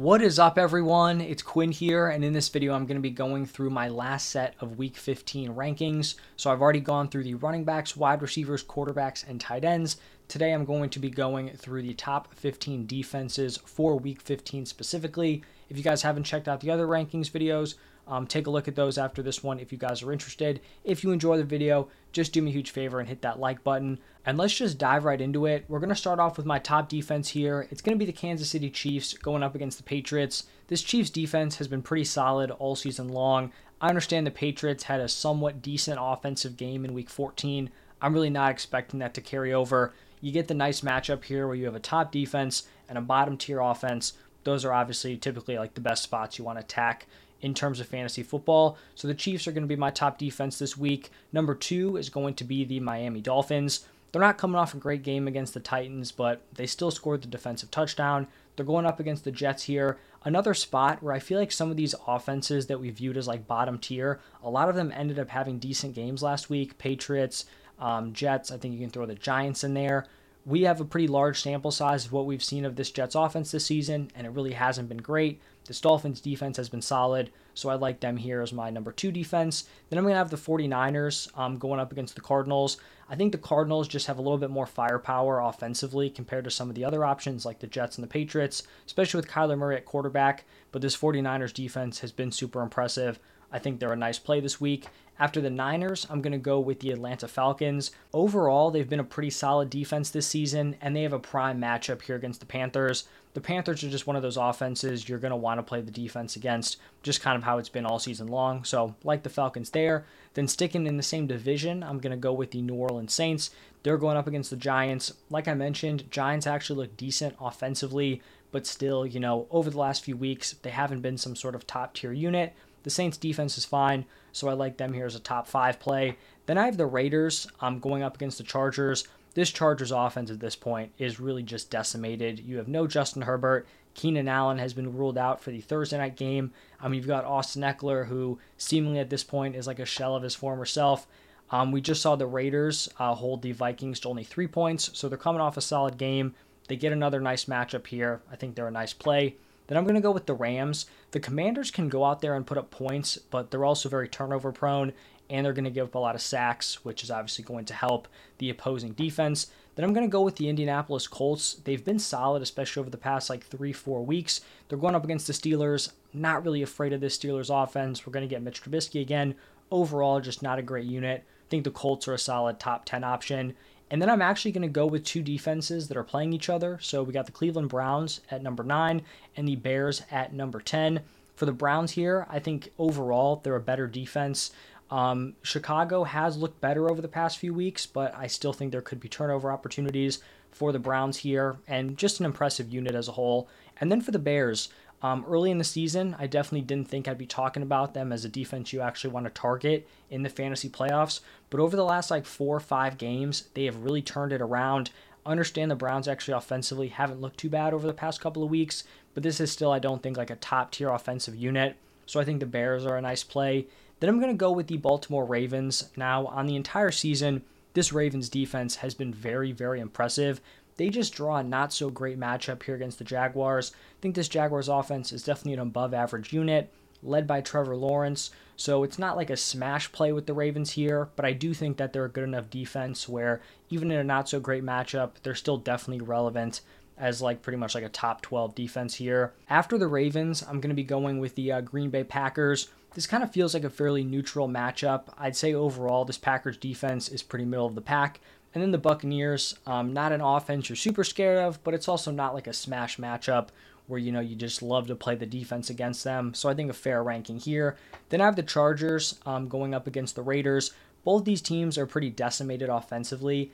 What is up, everyone? It's Quinn here, and in this video, I'm going to be going through my last set of Week 15 rankings. So, I've already gone through the running backs, wide receivers, quarterbacks, and tight ends. Today, I'm going to be going through the top 15 defenses for Week 15 specifically. If you guys haven't checked out the other rankings videos, um, take a look at those after this one if you guys are interested. If you enjoy the video, just do me a huge favor and hit that like button. And let's just dive right into it. We're going to start off with my top defense here. It's going to be the Kansas City Chiefs going up against the Patriots. This Chiefs defense has been pretty solid all season long. I understand the Patriots had a somewhat decent offensive game in week 14. I'm really not expecting that to carry over. You get the nice matchup here where you have a top defense and a bottom tier offense. Those are obviously typically like the best spots you want to attack in terms of fantasy football. So the Chiefs are going to be my top defense this week. Number two is going to be the Miami Dolphins. They're not coming off a great game against the Titans, but they still scored the defensive touchdown. They're going up against the Jets here. Another spot where I feel like some of these offenses that we viewed as like bottom tier, a lot of them ended up having decent games last week. Patriots, um, Jets, I think you can throw the Giants in there we have a pretty large sample size of what we've seen of this Jets offense this season, and it really hasn't been great. This Dolphins defense has been solid, so I like them here as my number two defense. Then I'm going to have the 49ers um, going up against the Cardinals. I think the Cardinals just have a little bit more firepower offensively compared to some of the other options like the Jets and the Patriots, especially with Kyler Murray at quarterback. But this 49ers defense has been super impressive. I think they're a nice play this week. After the Niners, I'm going to go with the Atlanta Falcons. Overall, they've been a pretty solid defense this season, and they have a prime matchup here against the Panthers. The Panthers are just one of those offenses you're going to want to play the defense against, just kind of how it's been all season long. So, like the Falcons there. Then, sticking in the same division, I'm going to go with the New Orleans Saints. They're going up against the Giants. Like I mentioned, Giants actually look decent offensively, but still, you know, over the last few weeks, they haven't been some sort of top tier unit. The Saints defense is fine, so I like them here as a top five play. Then I have the Raiders. I'm going up against the Chargers. This Chargers offense at this point is really just decimated. You have no Justin Herbert. Keenan Allen has been ruled out for the Thursday night game. I mean, you've got Austin Ekeler, who seemingly at this point is like a shell of his former self. Um, we just saw the Raiders uh, hold the Vikings to only three points, so they're coming off a solid game. They get another nice matchup here. I think they're a nice play. Then I'm going to go with the Rams. The Commanders can go out there and put up points, but they're also very turnover prone, and they're going to give up a lot of sacks, which is obviously going to help the opposing defense. Then I'm going to go with the Indianapolis Colts. They've been solid, especially over the past like three, four weeks. They're going up against the Steelers. Not really afraid of this Steelers offense. We're going to get Mitch Trubisky again. Overall, just not a great unit. I think the Colts are a solid top 10 option. And then I'm actually going to go with two defenses that are playing each other. So we got the Cleveland Browns at number nine and the Bears at number 10. For the Browns here, I think overall they're a better defense. Um, Chicago has looked better over the past few weeks, but I still think there could be turnover opportunities for the Browns here and just an impressive unit as a whole. And then for the Bears, um, early in the season, I definitely didn't think I'd be talking about them as a defense you actually want to target in the fantasy playoffs. But over the last like four or five games, they have really turned it around. Understand the Browns actually offensively haven't looked too bad over the past couple of weeks, but this is still, I don't think, like a top tier offensive unit. So I think the Bears are a nice play. Then I'm going to go with the Baltimore Ravens. Now, on the entire season, this Ravens defense has been very, very impressive. They just draw a not so great matchup here against the Jaguars. I think this Jaguars offense is definitely an above average unit, led by Trevor Lawrence. So it's not like a smash play with the Ravens here, but I do think that they're a good enough defense where even in a not so great matchup, they're still definitely relevant as like pretty much like a top 12 defense here. After the Ravens, I'm going to be going with the uh, Green Bay Packers. This kind of feels like a fairly neutral matchup. I'd say overall, this Packers defense is pretty middle of the pack. And then the Buccaneers, um, not an offense you're super scared of, but it's also not like a smash matchup where you know you just love to play the defense against them. So I think a fair ranking here. Then I have the Chargers um, going up against the Raiders. Both these teams are pretty decimated offensively.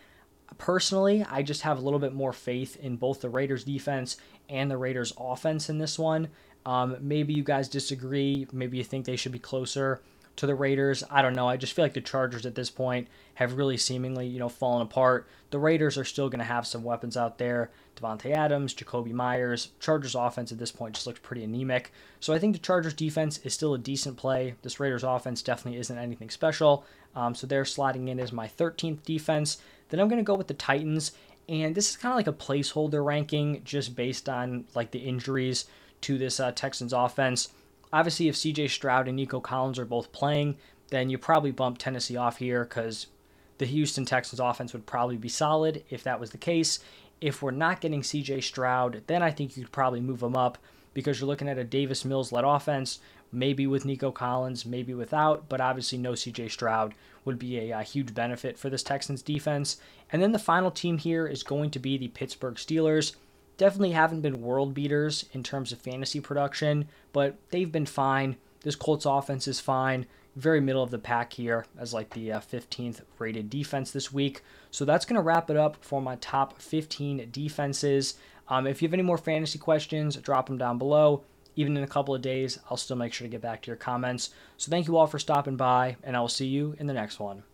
Personally, I just have a little bit more faith in both the Raiders defense and the Raiders offense in this one. Um, maybe you guys disagree. Maybe you think they should be closer to the Raiders. I don't know. I just feel like the Chargers at this point have really seemingly, you know, fallen apart. The Raiders are still going to have some weapons out there. Davante Adams, Jakobi Meyers. Chargers offense at this point just looks pretty anemic. So I think the Chargers defense is still a decent play. This Raiders offense definitely isn't anything special. Um, so they're sliding in as my 13th defense. Then I'm going to go with the Titans. And this is kind of like a placeholder ranking just based on like the injuries to this uh, Texans offense. Obviously, if CJ Stroud and Nico Collins are both playing, then you probably bump Tennessee off here because the Houston Texans offense would probably be solid if that was the case. If we're not getting CJ Stroud, then I think you could probably move them up because you're looking at a Davis Mills led offense, maybe with Nico Collins, maybe without, but obviously no CJ Stroud would be a, a, huge benefit for this Texans defense. And then the final team here is going to be the Pittsburgh Steelers. Definitely haven't been world beaters in terms of fantasy production, but they've been fine. This Colts offense is fine very middle of the pack here as like the uh, 15th rated defense this week. So that's going to wrap it up for my top 15 defenses. Um, if you have any more fantasy questions, drop them down below. Even in a couple of days, I'll still make sure to get back to your comments. So thank you all for stopping by, and I will see you in the next one.